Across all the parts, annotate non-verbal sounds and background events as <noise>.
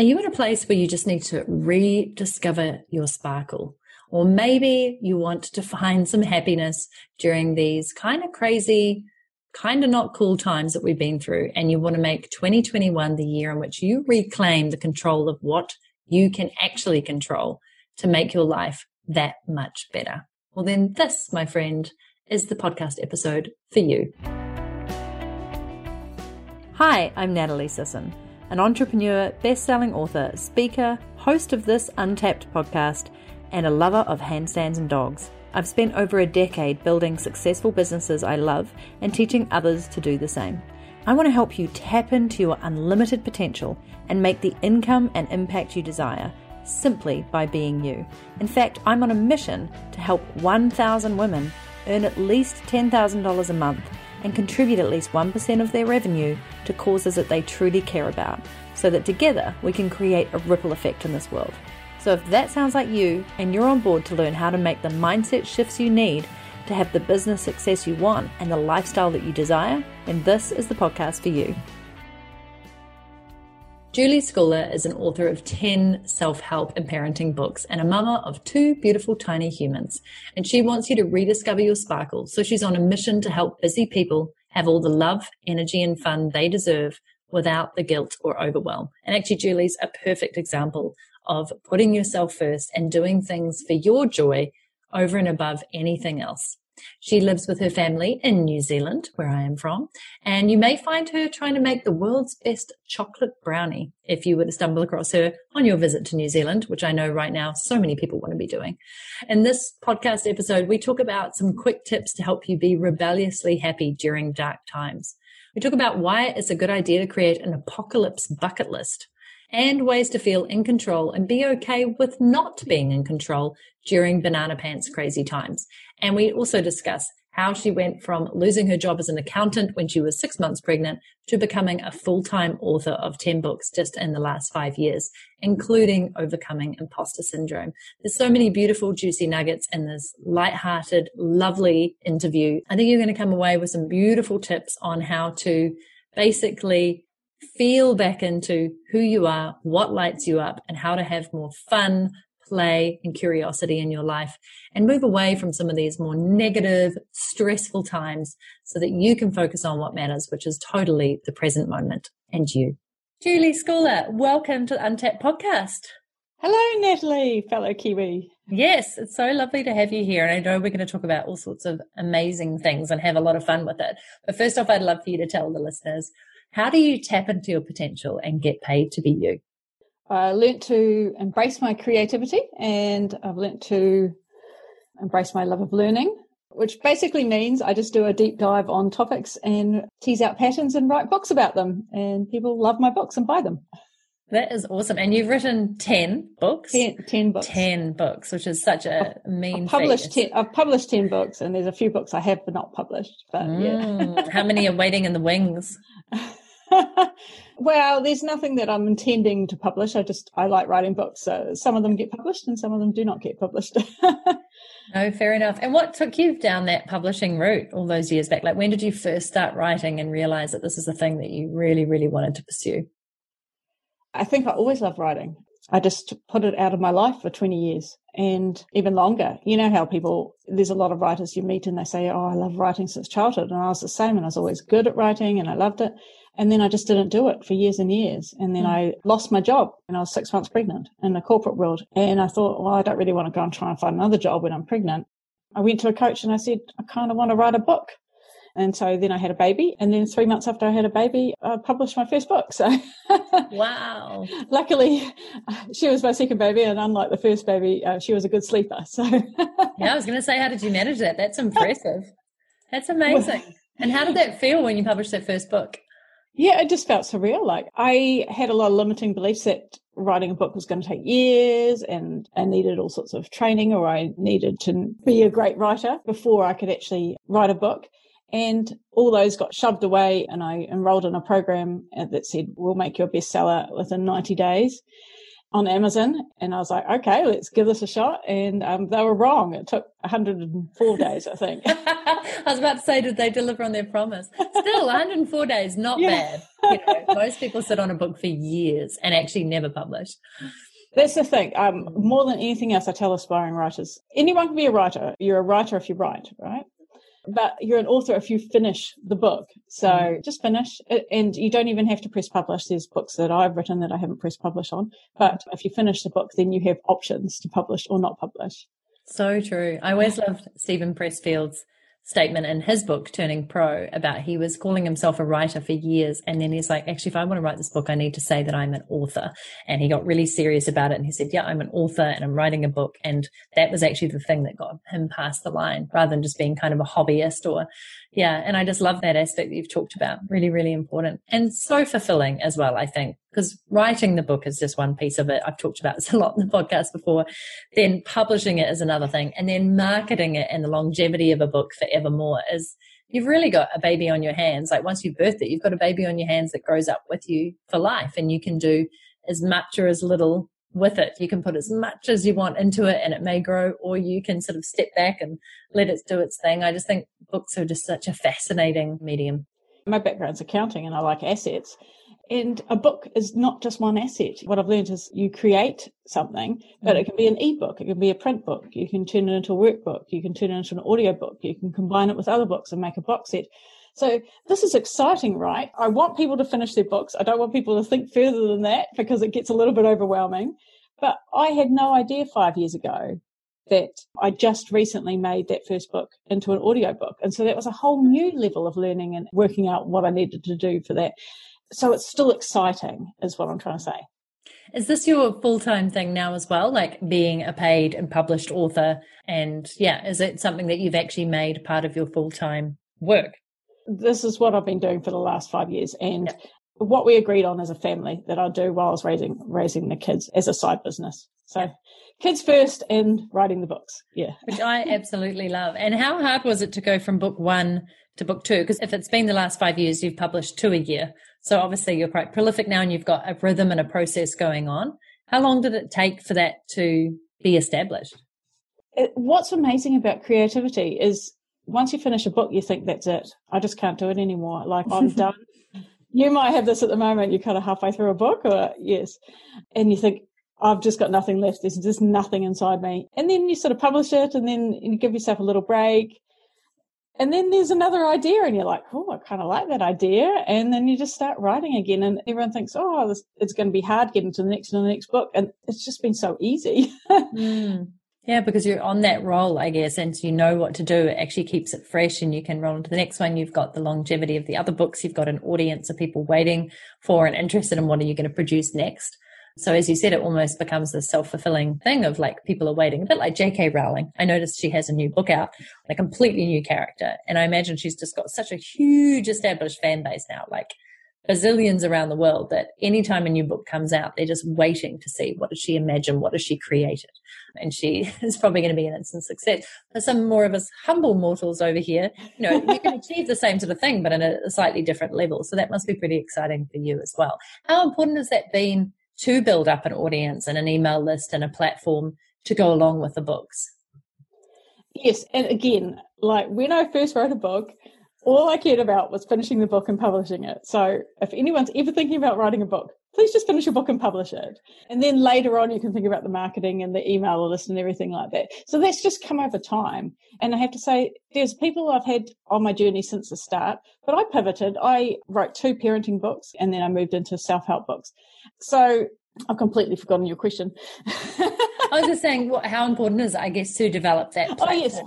Are you in a place where you just need to rediscover your sparkle? Or maybe you want to find some happiness during these kind of crazy, kind of not cool times that we've been through. And you want to make 2021 the year in which you reclaim the control of what you can actually control to make your life that much better. Well, then this, my friend, is the podcast episode for you. Hi, I'm Natalie Sisson, an entrepreneur, best-selling author, speaker, host of this Untapped podcast, and a lover of handstands and dogs. I've spent over a decade building successful businesses I love and teaching others to do the same. I want to help you tap into your unlimited potential and make the income and impact you desire simply by being you. In fact, I'm on a mission to help 1,000 women earn at least $10,000 a month and contribute at least 1% of their revenue to causes that they truly care about, so that together we can create a ripple effect in this world. So if that sounds like you and you're on board to learn how to make the mindset shifts you need to have the business success you want and the lifestyle that you desire, then this is the podcast for you. Julie Schooler is an author of 10 self-help and parenting books and a mama of two beautiful tiny humans. And she wants you to rediscover your sparkle. So she's on a mission to help busy people have all the love, energy and fun they deserve without the guilt or overwhelm. And actually, Julie's a perfect example of putting yourself first and doing things for your joy over and above anything else. She lives with her family in New Zealand, where I am from, and you may find her trying to make the world's best chocolate brownie if you were to stumble across her on your visit to New Zealand, which I know right now so many people want to be doing. In this podcast episode, we talk about some quick tips to help you be rebelliously happy during dark times. We talk about why it's a good idea to create an apocalypse bucket list and ways to feel in control and be okay with not being in control during banana pants crazy times. And we also discuss how she went from losing her job as an accountant when she was six months pregnant to becoming a full-time author of 10 books just in the last five years, including overcoming imposter syndrome. There's so many beautiful, juicy nuggets in this light-hearted, lovely interview. I think you're going to come away with some beautiful tips on how to basically feel back into who you are, what lights you up, and how to have more fun, play, and curiosity in your life and move away from some of these more negative, stressful times so that you can focus on what matters, which is totally the present moment and you. Julie Schooler, welcome to the Untapped podcast. Hello, Natalie, fellow Kiwi. Yes, it's so lovely to have you here. And I know we're going to talk about all sorts of amazing things and have a lot of fun with it. But first off, I'd love for you to tell the listeners how do you tap into your potential and get paid to be you? I learned to embrace my creativity and I've learned to embrace my love of learning, which basically means I just do a deep dive on topics and tease out patterns and write books about them. And people love my books and buy them. That is awesome. And you've written 10 books? 10, 10 books. 10 books, which is such a mean I've published, ten, I've published 10 books and there's a few books I have but not published. But mm, yeah. how many are waiting in the wings? <laughs> well, there's nothing that I'm intending to publish. I just, I like writing books. So some of them get published and some of them do not get published. <laughs> no, fair enough. And what took you down that publishing route all those years back? Like when did you first start writing and realize that this is a thing that you really, really wanted to pursue? I think I always loved writing. I just put it out of my life for 20 years and even longer. You know how people, there's a lot of writers you meet and they say, Oh, I love writing since childhood. And I was the same and I was always good at writing and I loved it. And then I just didn't do it for years and years. And then mm. I lost my job when I was six months pregnant in the corporate world. And I thought, well, I don't really want to go and try and find another job when I'm pregnant. I went to a coach and I said, I kind of want to write a book. And so then I had a baby. And then three months after I had a baby, I published my first book. So <laughs> wow. Luckily, she was my second baby. And unlike the first baby, uh, she was a good sleeper. So yeah, I was going to say, how did you manage that? That's impressive. That's <laughs> amazing. And how did that feel when you published that first book? Yeah, it just felt surreal. Like I had a lot of limiting beliefs that writing a book was going to take years and I needed all sorts of training or I needed to be a great writer before I could actually write a book. And all those got shoved away and I enrolled in a program uh, that said, we'll make you a bestseller within 90 days. On Amazon. And I was like, okay, let's give this a shot. And um, they were wrong. It took 104 days, I think. <laughs> I was about to say, did they deliver on their promise? Still, 104 days, not yeah. bad. You know, most people sit on a book for years and actually never publish. That's the thing. Um, more than anything else, I tell aspiring writers, anyone can be a writer. You're a writer if you write, right? But you're an author if you finish the book. So mm. just finish and you don't even have to press publish. There's books that I've written that I haven't pressed publish on, but if you finish the book, then you have options to publish or not publish. So true. I always loved Steven Pressfield's statement in his book turning pro about he was calling himself a writer for years and then he's like actually if i want to write this book i need to say that i'm an author and he got really serious about it and he said yeah i'm an author and i'm writing a book and that was actually the thing that got him past the line rather than just being kind of a hobbyist or yeah and i just love that aspect that you've talked about really really important and so fulfilling as well i think because writing the book is just one piece of it. I've talked about this a lot in the podcast before. Then publishing it is another thing. And then marketing it and the longevity of a book forevermore is you've really got a baby on your hands. Like once you've birthed it, you've got a baby on your hands that grows up with you for life and you can do as much or as little with it. You can put as much as you want into it and it may grow, or you can sort of step back and let it do its thing. I just think books are just such a fascinating medium. My background's accounting and I like assets. And a book is not just one asset. What I've learned is you create something, but it can be an ebook, it can be a print book, you can turn it into a workbook, you can turn it into an audio book, you can combine it with other books and make a box set. So this is exciting, right? I want people to finish their books. I don't want people to think further than that because it gets a little bit overwhelming. But I had no idea five years ago that I just recently made that first book into an audio book. And so that was a whole new level of learning and working out what I needed to do for that so it's still exciting, is what I'm trying to say. Is this your full time thing now as well? Like being a paid and published author? And yeah, is it something that you've actually made part of your full time work? This is what I've been doing for the last five years. And what we agreed on as a family that I'll do while I was raising, raising the kids as a side business. So kids first and writing the books. Yeah. Which I absolutely love. And how hard was it to go from book one to book two? Because if it's been the last five years, you've published two a year. So obviously you're quite prolific now and you've got a rhythm and a process going on. How long did it take for that to be established? It, what's amazing about creativity is once you finish a book, you think that's it. I just can't do it anymore. Like I'm <laughs> done. You might have this at the moment. You're kind of halfway through a book or yes. And you think, I've just got nothing left. There's just nothing inside me. And then you sort of publish it and then you give yourself a little break and then there's another idea, and you're like, oh, I kind of like that idea. And then you just start writing again, and everyone thinks, oh, this, it's going to be hard getting to the next and the next book. And it's just been so easy. <laughs> mm. Yeah, because you're on that roll, I guess, and you know what to do. It actually keeps it fresh and you can roll into the next one. You've got the longevity of the other books. You've got an audience of people waiting for and interested in what are you going to produce next. So as you said, it almost becomes this self-fulfilling thing of like people are waiting, a bit like J.K. Rowling. I noticed she has a new book out, a completely new character. And I imagine she's just got such a huge established fan base now, like bazillions around the world that anytime a new book comes out, they're just waiting to see what does she imagine? What has she created? And she <laughs> is probably going to be an instant success. For some more of us humble mortals over here, you know, you can achieve the same sort of thing, but in a slightly different level. So that must be pretty exciting for you as well. How important has that been to build up an audience and an email list and a platform to go along with the books. Yes. And again, like when I first wrote a book, all I cared about was finishing the book and publishing it. So if anyone's ever thinking about writing a book, please just finish your book and publish it. And then later on, you can think about the marketing and the email list and everything like that. So that's just come over time. And I have to say, there's people I've had on my journey since the start, but I pivoted. I wrote two parenting books and then I moved into self help books. So I've completely forgotten your question. I was just saying, what, how important is it, I guess, to develop that platform? Oh, yes.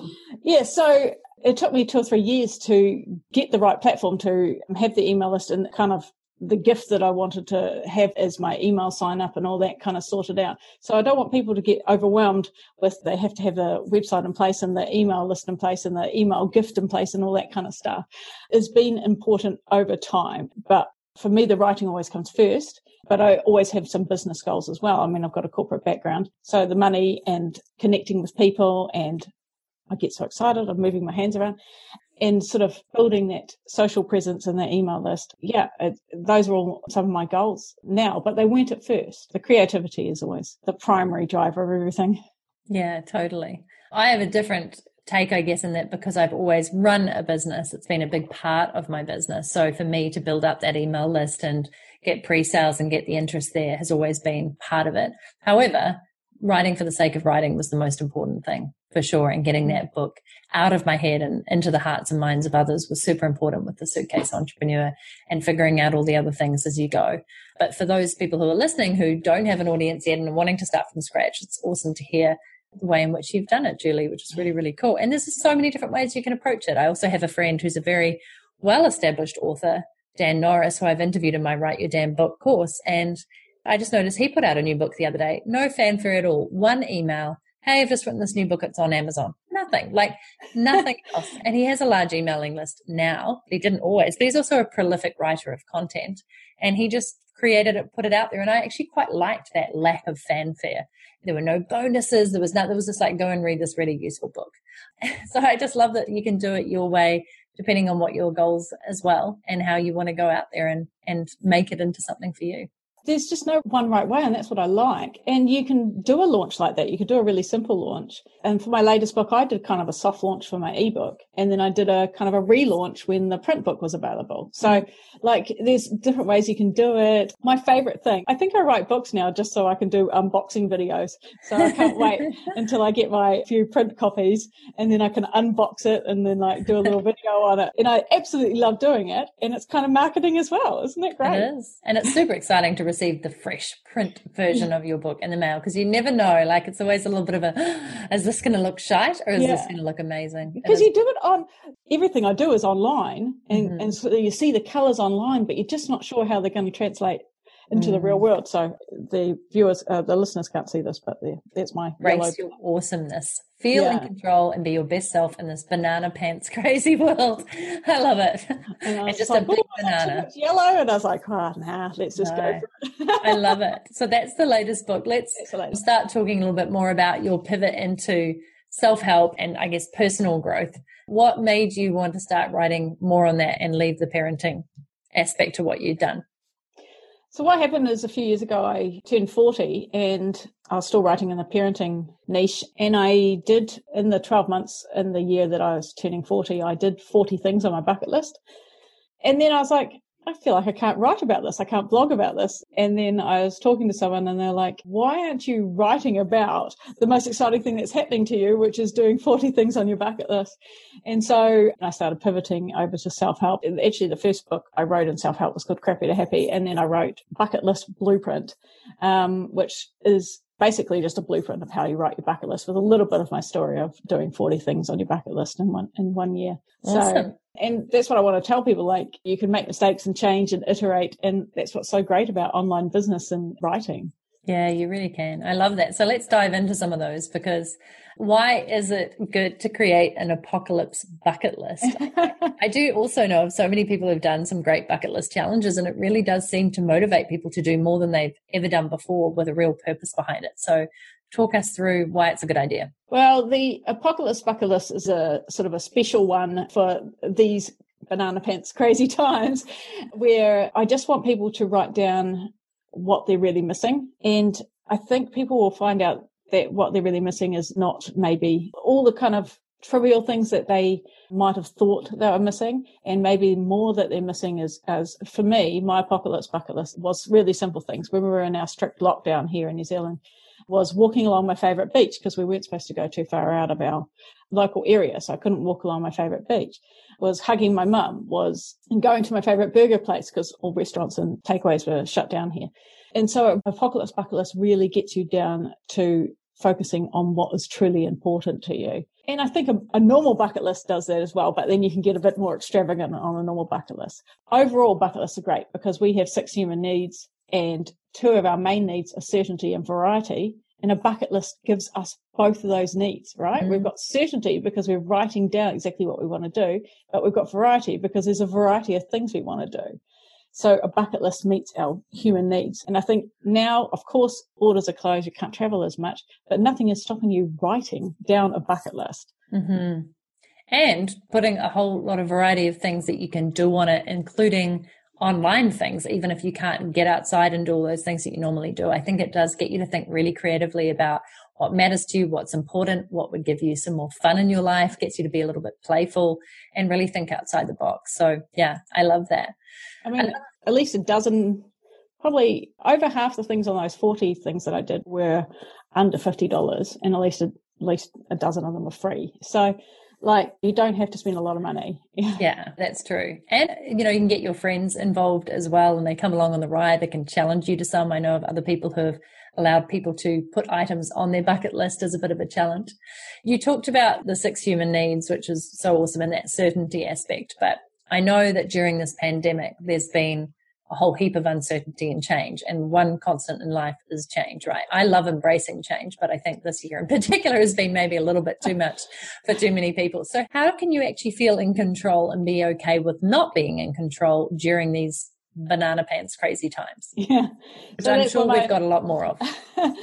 Yeah, so it took me two or three years to get the right platform to have the email list and kind of the gift that I wanted to have as my email sign up and all that kind of sorted out. So I don't want people to get overwhelmed with they have to have a website in place and the email list in place and the email gift in place and all that kind of stuff. It's been important over time. But for me, the writing always comes first, but I always have some business goals as well. I mean, I've got a corporate background. So the money and connecting with people and I get so excited. I'm moving my hands around. And sort of building that social presence and the email list. Yeah, it, those are all some of my goals now, but they weren't at first. The creativity is always the primary driver of everything. Yeah, totally. I have a different take, I guess, in that because I've always run a business, it's been a big part of my business. So for me to build up that email list and get pre sales and get the interest there has always been part of it. However, writing for the sake of writing was the most important thing for sure. And getting that book out of my head and into the hearts and minds of others was super important with the suitcase entrepreneur and figuring out all the other things as you go. But for those people who are listening who don't have an audience yet and are wanting to start from scratch, it's awesome to hear the way in which you've done it, Julie, which is really, really cool. And there's so many different ways you can approach it. I also have a friend who's a very well established author, Dan Norris, who I've interviewed in my Write Your Damn Book course. And I just noticed he put out a new book the other day. No fanfare at all. One email. Hey, I've just written this new book. It's on Amazon. Nothing, like nothing <laughs> else. And he has a large emailing list now. He didn't always, but he's also a prolific writer of content. And he just created it, put it out there. And I actually quite liked that lack of fanfare. There were no bonuses. There was not, there was just like, go and read this really useful book. <laughs> so I just love that you can do it your way, depending on what your goals as well and how you want to go out there and, and make it into something for you there's just no one right way and that's what i like. And you can do a launch like that. You could do a really simple launch. And for my latest book i did kind of a soft launch for my ebook and then i did a kind of a relaunch when the print book was available. So like there's different ways you can do it. My favorite thing i think i write books now just so i can do unboxing videos. So i can't wait <laughs> until i get my few print copies and then i can unbox it and then like do a little <laughs> video on it. And i absolutely love doing it and it's kind of marketing as well. Isn't it great? it is. And it's super exciting to receive the fresh print version of your book in the mail because you never know. Like it's always a little bit of a, <gasps> is this going to look shite or is yeah. this going to look amazing? Because you do it on everything I do is online, and mm-hmm. and so you see the colors online, but you're just not sure how they're going to translate into mm. the real mm. world. So the viewers, uh, the listeners can't see this, but that's my race your awesomeness. Feel yeah. in control and be your best self in this banana pants <laughs> crazy world. I love it. And, and just like, a big banana. Yellow, and I was like, oh, nah, let's just no. go for it. I love it. So that's the latest book. <laughs> Let's latest. start talking a little bit more about your pivot into self help and I guess personal growth. What made you want to start writing more on that and leave the parenting aspect to what you'd done? So what happened is a few years ago, I turned 40 and I was still writing in the parenting niche. And I did in the 12 months in the year that I was turning 40, I did 40 things on my bucket list. And then I was like, I feel like I can't write about this. I can't blog about this. And then I was talking to someone and they're like, why aren't you writing about the most exciting thing that's happening to you, which is doing 40 things on your bucket list? And so I started pivoting over to self help. And actually, the first book I wrote in self help was called Crappy to Happy. And then I wrote Bucket List Blueprint, um, which is basically just a blueprint of how you write your bucket list with a little bit of my story of doing 40 things on your bucket list in one, in one year. Awesome. So, and that's what I want to tell people. Like you can make mistakes and change and iterate. And that's what's so great about online business and writing. Yeah, you really can. I love that. So let's dive into some of those because why is it good to create an apocalypse bucket list? <laughs> I do also know of so many people who've done some great bucket list challenges and it really does seem to motivate people to do more than they've ever done before with a real purpose behind it. So talk us through why it's a good idea. Well, the apocalypse bucket list is a sort of a special one for these banana pants crazy <laughs> times where I just want people to write down what they're really missing. And I think people will find out that what they're really missing is not maybe all the kind of trivial things that they might have thought they were missing. And maybe more that they're missing is as for me my apocalypse bucket list was really simple things. When we were in our strict lockdown here in new zealand was walking along my favorite beach because we weren't supposed to go too far out of our local area so i couldn't walk along my favorite beach was hugging my mum was going to my favorite burger place because all restaurants and takeaways were shut down here and so apocalypse bucket list really gets you down to focusing on what is truly important to you. And I think a, a, normal bucket list does that as well, but then you can get a bit more extravagant on a normal bucket list. Overall, bucket lists are great because we have six human needs and two of our main needs are certainty and variety. And a bucket list gives us both of those needs, right? Mm-hmm. We've got certainty because we're writing down exactly what we want to do, but we've got variety because there's a variety of things we want to do. So a bucket list meets our human needs. And I think now, of course, borders are closed. You can't travel as much, but nothing is stopping you writing down a bucket list. Mm-hmm. and putting a whole lot of variety of things that you can do on it, including online things, even if you can't get outside and do all those things that you normally do. I think it does get you to think really creatively about what matters to you, what's important, what would give you some more fun in your life, gets you to be a little bit playful and really think outside the box. So yeah, I love that. I mean, at least a dozen, probably over half the things on those 40 things that I did were under $50 and at least a, at least a dozen of them were free. So like you don't have to spend a lot of money. <laughs> yeah, that's true. And you know, you can get your friends involved as well and they come along on the ride. They can challenge you to some. I know of other people who have allowed people to put items on their bucket list as a bit of a challenge. You talked about the six human needs, which is so awesome in that certainty aspect. But I know that during this pandemic, there's been a whole heap of uncertainty and change. And one constant in life is change, right? I love embracing change, but I think this year in <laughs> particular has been maybe a little bit too much for too many people. So how can you actually feel in control and be okay with not being in control during these banana pants crazy times? <laughs> Yeah. Which so I'm sure we've got a lot more of. <laughs>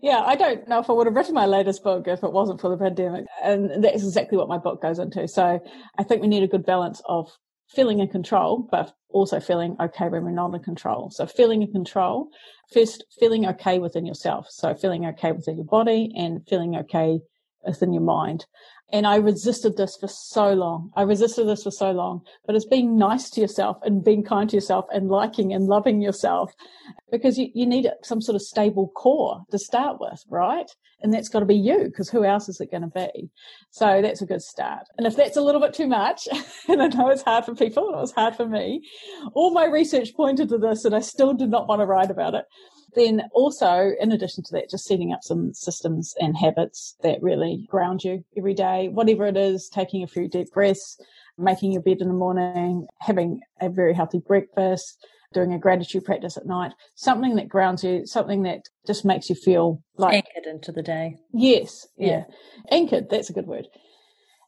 yeah, I don't know if I would have written my latest book if it wasn't for the pandemic. And that's exactly what my book goes into. So I think we need a good balance of feeling in control, but also feeling okay when we're not in control. So feeling in control, first feeling okay within yourself. So feeling okay within your body and feeling okay within your mind. And I resisted this for so long. I resisted this for so long, but it's being nice to yourself and being kind to yourself and liking and loving yourself because you, you need some sort of stable core to start with, right? And that's got to be you because who else is it going to be? So that's a good start. And if that's a little bit too much, <laughs> and I know it's hard for people, it was hard for me, all my research pointed to this and I still did not want to write about it. Then also, in addition to that, just setting up some systems and habits that really ground you every day, whatever it is, taking a few deep breaths, making your bed in the morning, having a very healthy breakfast, doing a gratitude practice at night, something that grounds you, something that just makes you feel like anchored into the day. Yes. Yeah. yeah. Anchored. That's a good word.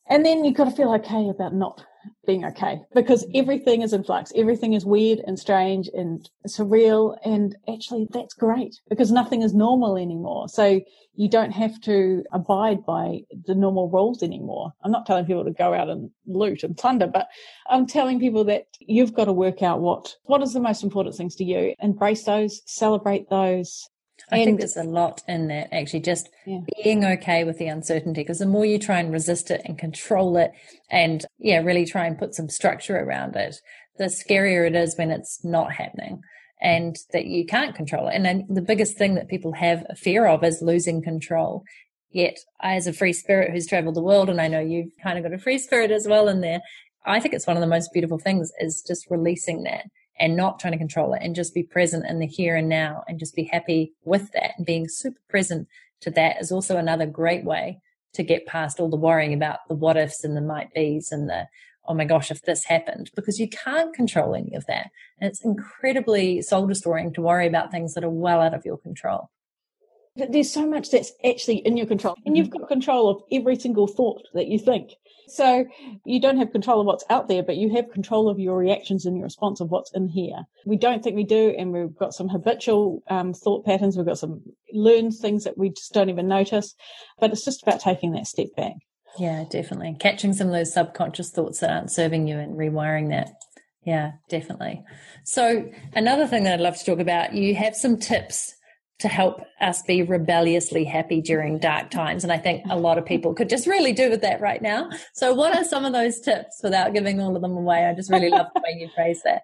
And then you've got to feel okay about not being okay because mm. everything is in flux. Everything is weird and strange and surreal. And actually that's great because nothing is normal anymore. So you don't have to abide by the normal rules anymore. I'm not telling people to go out and loot and plunder, but I'm telling people that you've got to work out what, what is the most important things to you. Embrace those, celebrate those, I and, think there's a lot in that actually just yeah. being okay with the uncertainty because the more you try and resist it and control it and yeah, really try and put some structure around it, the scarier it is when it's not happening and that you can't control it. And then the biggest thing that people have a fear of is losing control. Yet I, as a free spirit who's traveled the world, and I know you've kind of got a free spirit as well in there, I think it's one of the most beautiful things is just releasing that and not trying to control it and just be present in the here and now and just be happy with that. And being super present to that is also another great way to get past all the worrying about the what ifs and the might be's and the oh my gosh if this happened because you can't control any of that. And it's incredibly soul destroying to worry about things that are well out of your control. There's so much that's actually in your control and you've mm-hmm. got control of every single thought that you think so you don't have control of what's out there, but you have control of your reactions and your response of what's in here. We don't think we do, and we've got some habitual um, thought patterns. We've got some learned things that we just don't even notice. But it's just about taking that step back. Yeah, definitely. Catching some of those subconscious thoughts that aren't serving you and rewiring that. Yeah, definitely. So another thing that I'd love to talk about, you have some tips to help us be rebelliously happy during dark times. And I think a lot of people could just really do with that right now. So, what are some of those tips without giving all of them away? I just really love the way you phrase that.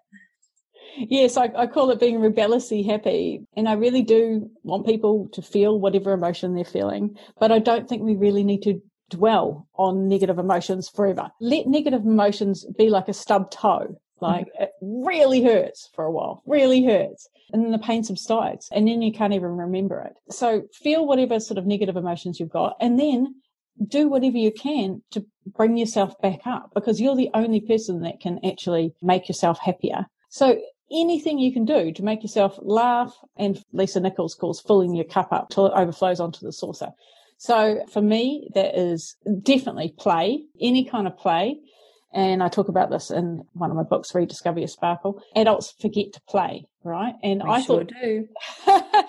Yes, I, I, call it being rebelliously happy. And I really do want people to feel whatever emotion they're feeling. But I don't think we really need to dwell on negative emotions forever. Let negative emotions be like a stub toe. Like it really hurts for a while, really hurts and then the pain subsides and then you can't even remember it. So feel whatever sort of negative emotions you've got and then do whatever you can to bring yourself back up because you're the only person that can actually make yourself happier. So anything you can do to make yourself laugh and Lisa Nichols calls filling your cup up till it overflows onto the saucer. So for me, that is definitely play, any kind of play. And I talk about this in one of my books, Rediscover Your Sparkle. Adults forget to play, right? And we I sure thought, do. <laughs>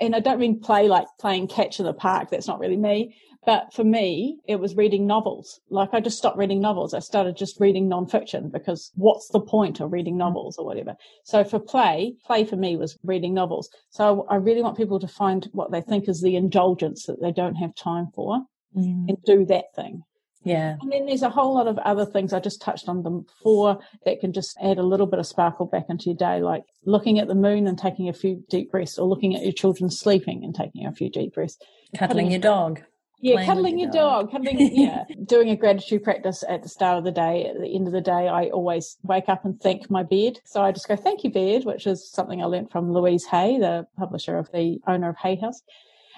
And I don't mean play like playing catch in the park. That's not really me. But for me, it was reading novels. Like I just stopped reading novels. I started just reading nonfiction because what's the point of reading novels or whatever? So for play, play for me was reading novels. So I really want people to find what they think is the indulgence that they don't have time for mm. and do that thing. Yeah. And then there's a whole lot of other things. I just touched on them before that can just add a little bit of sparkle back into your day, like looking at the moon and taking a few deep breaths or looking at your children sleeping and taking a few deep breaths. Cuddling your dog. Yeah, cuddling your dog, dog cuddling, <laughs> yeah, doing a gratitude practice at the start of the day. At the end of the day, I always wake up and thank my bed. So I just go, thank you, bed, which is something I learned from Louise Hay, the publisher of the owner of Hay House.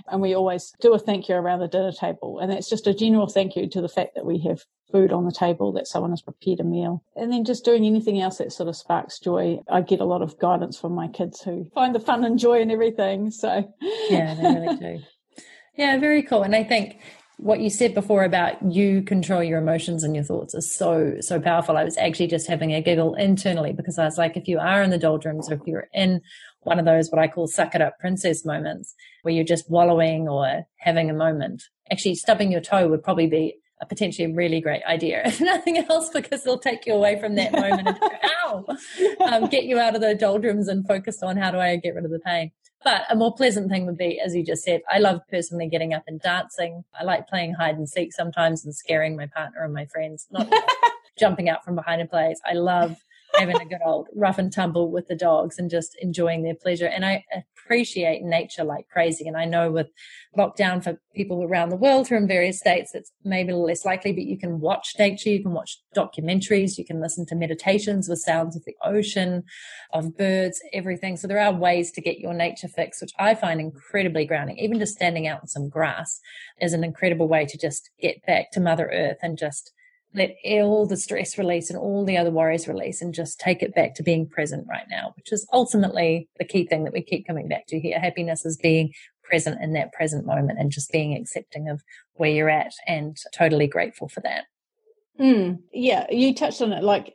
And we always do a thank you around the dinner table. And it's just a general thank you to the fact that we have food on the table, that someone has prepared a meal. And then just doing anything else that sort of sparks joy. I get a lot of guidance from my kids who find the fun and joy in everything. So <laughs> yeah, they really do. Yeah, very cool. And I think what you said before about you control your emotions and your thoughts is so so powerful. I was actually just having a giggle internally because I was like, if you are in the doldrums or if you're in one of those what I call suck it up princess moments where you're just wallowing or having a moment. Actually, stubbing your toe would probably be a potentially really great idea, <laughs> if nothing else, because it'll take you away from that moment and <laughs> ow, um, get you out of the doldrums and focus on how do I get rid of the pain. But a more pleasant thing would be, as you just said, I love personally getting up and dancing. I like playing hide and seek sometimes and scaring my partner and my friends, not <laughs> jumping out from behind a place. I love having a good old rough and tumble with the dogs and just enjoying their pleasure. And I appreciate nature like crazy. And I know with lockdown for people around the world who are in various states, it's maybe less likely, but you can watch nature, you can watch documentaries, you can listen to meditations with sounds of the ocean, of birds, everything. So there are ways to get your nature fix, which I find incredibly grounding. Even just standing out in some grass is an incredible way to just get back to Mother Earth and just let all the stress release and all the other worries release and just take it back to being present right now, which is ultimately the key thing that we keep coming back to here. Happiness is being present in that present moment and just being accepting of where you're at and totally grateful for that. Mm, yeah, you touched on it. Like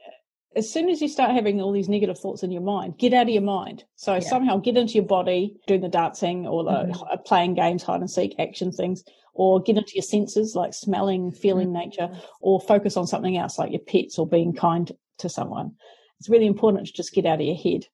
as soon as you start having all these negative thoughts in your mind, get out of your mind. So yeah. somehow get into your body, doing the dancing or the mm-hmm. playing games, hide and seek, action things, or get into your senses like smelling, feeling mm-hmm. nature, or focus on something else like your pets or being kind to someone. It's really important to just get out of your head.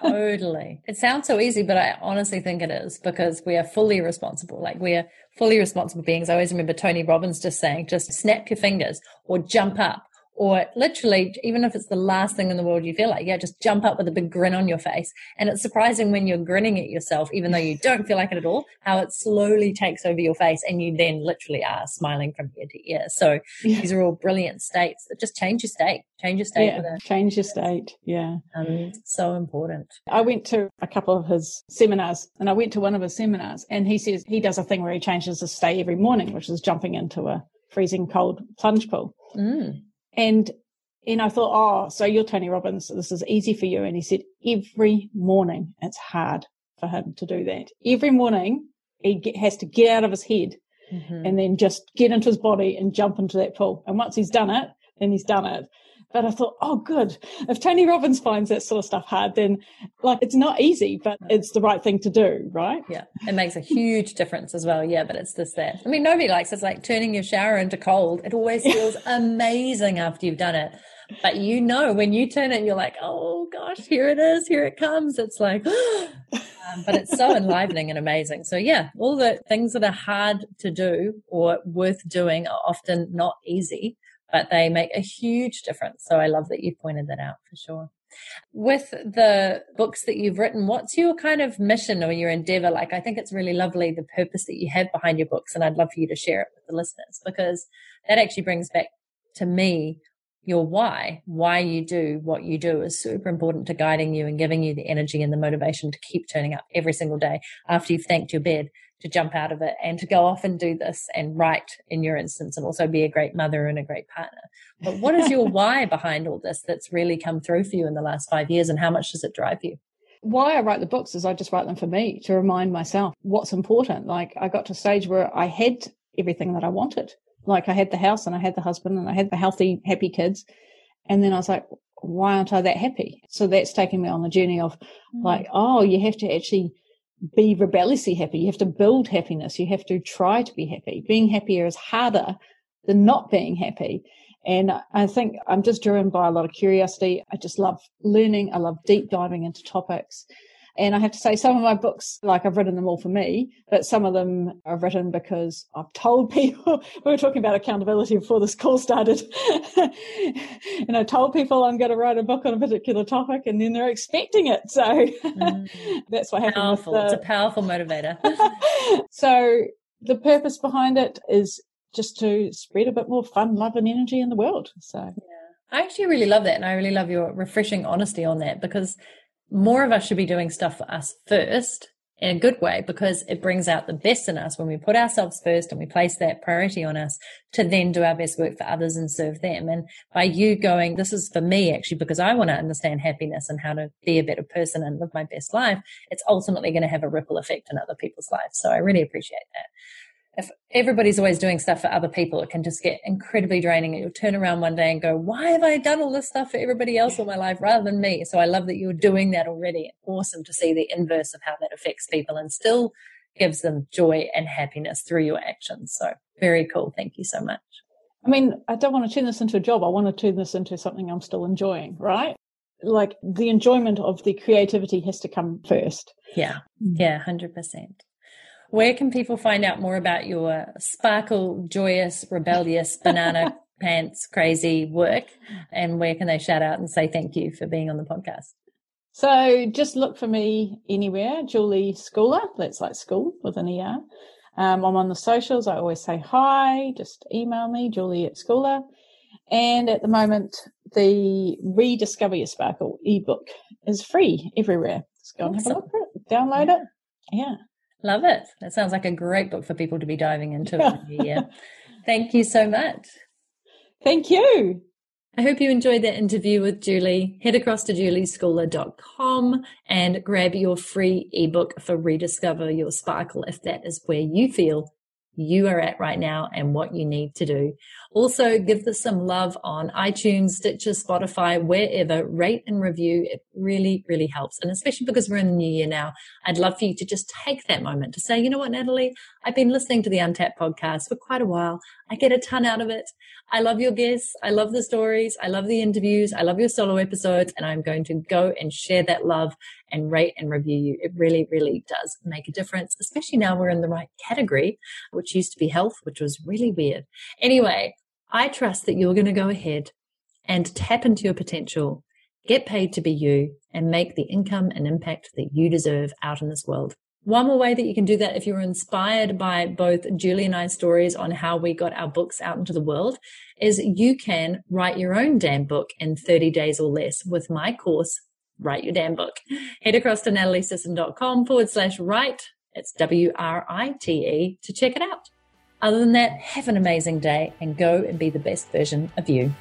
totally. It sounds so easy, but I honestly think it is because we are fully responsible. Like we are fully responsible beings. I always remember Tony Robbins just saying, just snap your fingers or jump up or literally, even if it's the last thing in the world you feel like, yeah, just jump up with a big grin on your face. And it's surprising when you're grinning at yourself, even though you don't feel like it at all, how it slowly takes over your face and you then literally are smiling from ear to ear. So yeah. these are all brilliant states that just change your state, change your state. Yeah, a, change your state. Yeah. Um, so important. I went to a couple of his seminars and I went to one of his seminars and he says he does a thing where he changes his state every morning, which is jumping into a freezing cold plunge pool. Mm. And and I thought, oh, so you're Tony Robbins. This is easy for you. And he said, every morning it's hard for him to do that. Every morning he get, has to get out of his head mm-hmm. and then just get into his body and jump into that pool. And once he's done it, then he's done it. But I thought, oh, good. If Tony Robbins finds that sort of stuff hard, then like it's not easy, but it's the right thing to do, right? Yeah. It makes a huge difference as well. Yeah. But it's just that. I mean, nobody likes it's like turning your shower into cold. It always feels amazing after you've done it. But you know, when you turn it, you're like, oh gosh, here it is. Here it comes. It's like, <gasps> um, but it's so enlivening and amazing. So yeah, all the things that are hard to do or worth doing are often not easy but they make a huge difference. So I love that you pointed that out for sure. With the books that you've written, what's your kind of mission or your endeavor? Like, I think it's really lovely the purpose that you have behind your books, and I'd love for you to share it with the listeners because that actually brings back to me your why, why you do what you do is super important to guiding you and giving you the energy and the motivation to keep turning up every single day after you've thanked your bed to jump out of it and to go off and do this and write in your instance and also be a great mother and a great partner. But what is your <laughs> why behind all this that's really come through for you in the last five years and how much does it drive you? Why I write the books is I just write them for me to remind myself what's important. Like I got to a stage where I had everything that I wanted. Like I had the house and I had the husband and I had the healthy, happy kids. And then I was like, why aren't I that happy? So that's taken me on the journey of mm. like, oh, you have to actually be rebelliously happy. You have to build happiness. You have to try to be happy. Being happier is harder than not being happy. And I think I'm just driven by a lot of curiosity. I just love learning. I love deep diving into topics. And I have to say, some of my books, like I've written them all for me, but some of them are written because I've told <laughs> people, we were talking about accountability before this call started. <laughs> and I told people I'm going to write a book on a particular topic and then they're expecting it. So mm. <laughs> that's what happened. Powerful. The, it's a powerful motivator. so the purpose behind it is just to spread a bit more fun, love and energy in the world. So. Yeah. I actually really love that. And I really love your refreshing honesty on that because more of us should be doing stuff for us first in a good way because it brings out the best in us when we put ourselves first and we place that priority on us to then do our best work for others and serve them. And by you going, this is for me actually because I want to understand happiness and how to be a better person and live my best life, it's ultimately going to have a ripple effect in other people's lives. So I really appreciate that if everybody's always doing stuff for other people, it can just get incredibly draining. And you'll turn around one day and go, why have I done all this stuff for everybody else in my life rather than me? So I love that you're doing that already. Awesome to see the inverse of how that affects people and still gives them joy and happiness through your actions. So very cool. Thank you so much. I mean, I don't want to turn this into a job. I want to turn this into something I'm still enjoying, right? Like the enjoyment of the creativity has to come first. Yeah. Mm. Yeah. 100%. Where can people find out more about your sparkle, joyous, rebellious, banana <laughs> pants, crazy work? And where can they shout out and say thank you for being on the podcast? So just look for me anywhere, Julie Schooler. That's like school with an ER. Um, I'm on the socials. I always say hi. Just email me, Julie at Schooler. And at the moment, the Rediscover Your Sparkle ebook is free everywhere. Just go awesome. and have a look at it, download yeah. it. Yeah. Love it. That sounds like a great book for people to be diving into. yeah. <laughs> Thank you so much. Thank you. I hope you enjoyed that interview with Julie. Head across to julieschooler.com and grab your free ebook for Rediscover Your Sparkle if that is where you feel you are at right now and what you need to do. Also, give this some love on iTunes, Stitcher, Spotify, wherever. Rate and review. It really, really helps. And especially because we're in the new year now, I'd love for you to just take that moment to say, you know what, Natalie, I've been listening to the Untapped podcast for quite a while. I get a ton out of it. I love your guests. I love the stories. I love the interviews. I love your solo episodes. And I'm going to go and share that love and rate and review you. It really, really does make a difference, especially now we're in the right category, which used to be health, which was really weird. Anyway, I trust that you're going to go ahead and tap into your potential, get paid to be you, and make the income and impact that you deserve out in this world. One more way that you can do that if you're inspired by both Julie and I's stories on how we got our books out into the world is you can write your own damn book in 30 days or less with my course, Write Your Damn Book. Head across to nataliesisson.com forward slash write. It's W-R-I-T-E to check it out. Other than that, have an amazing day and go and be the best version of you.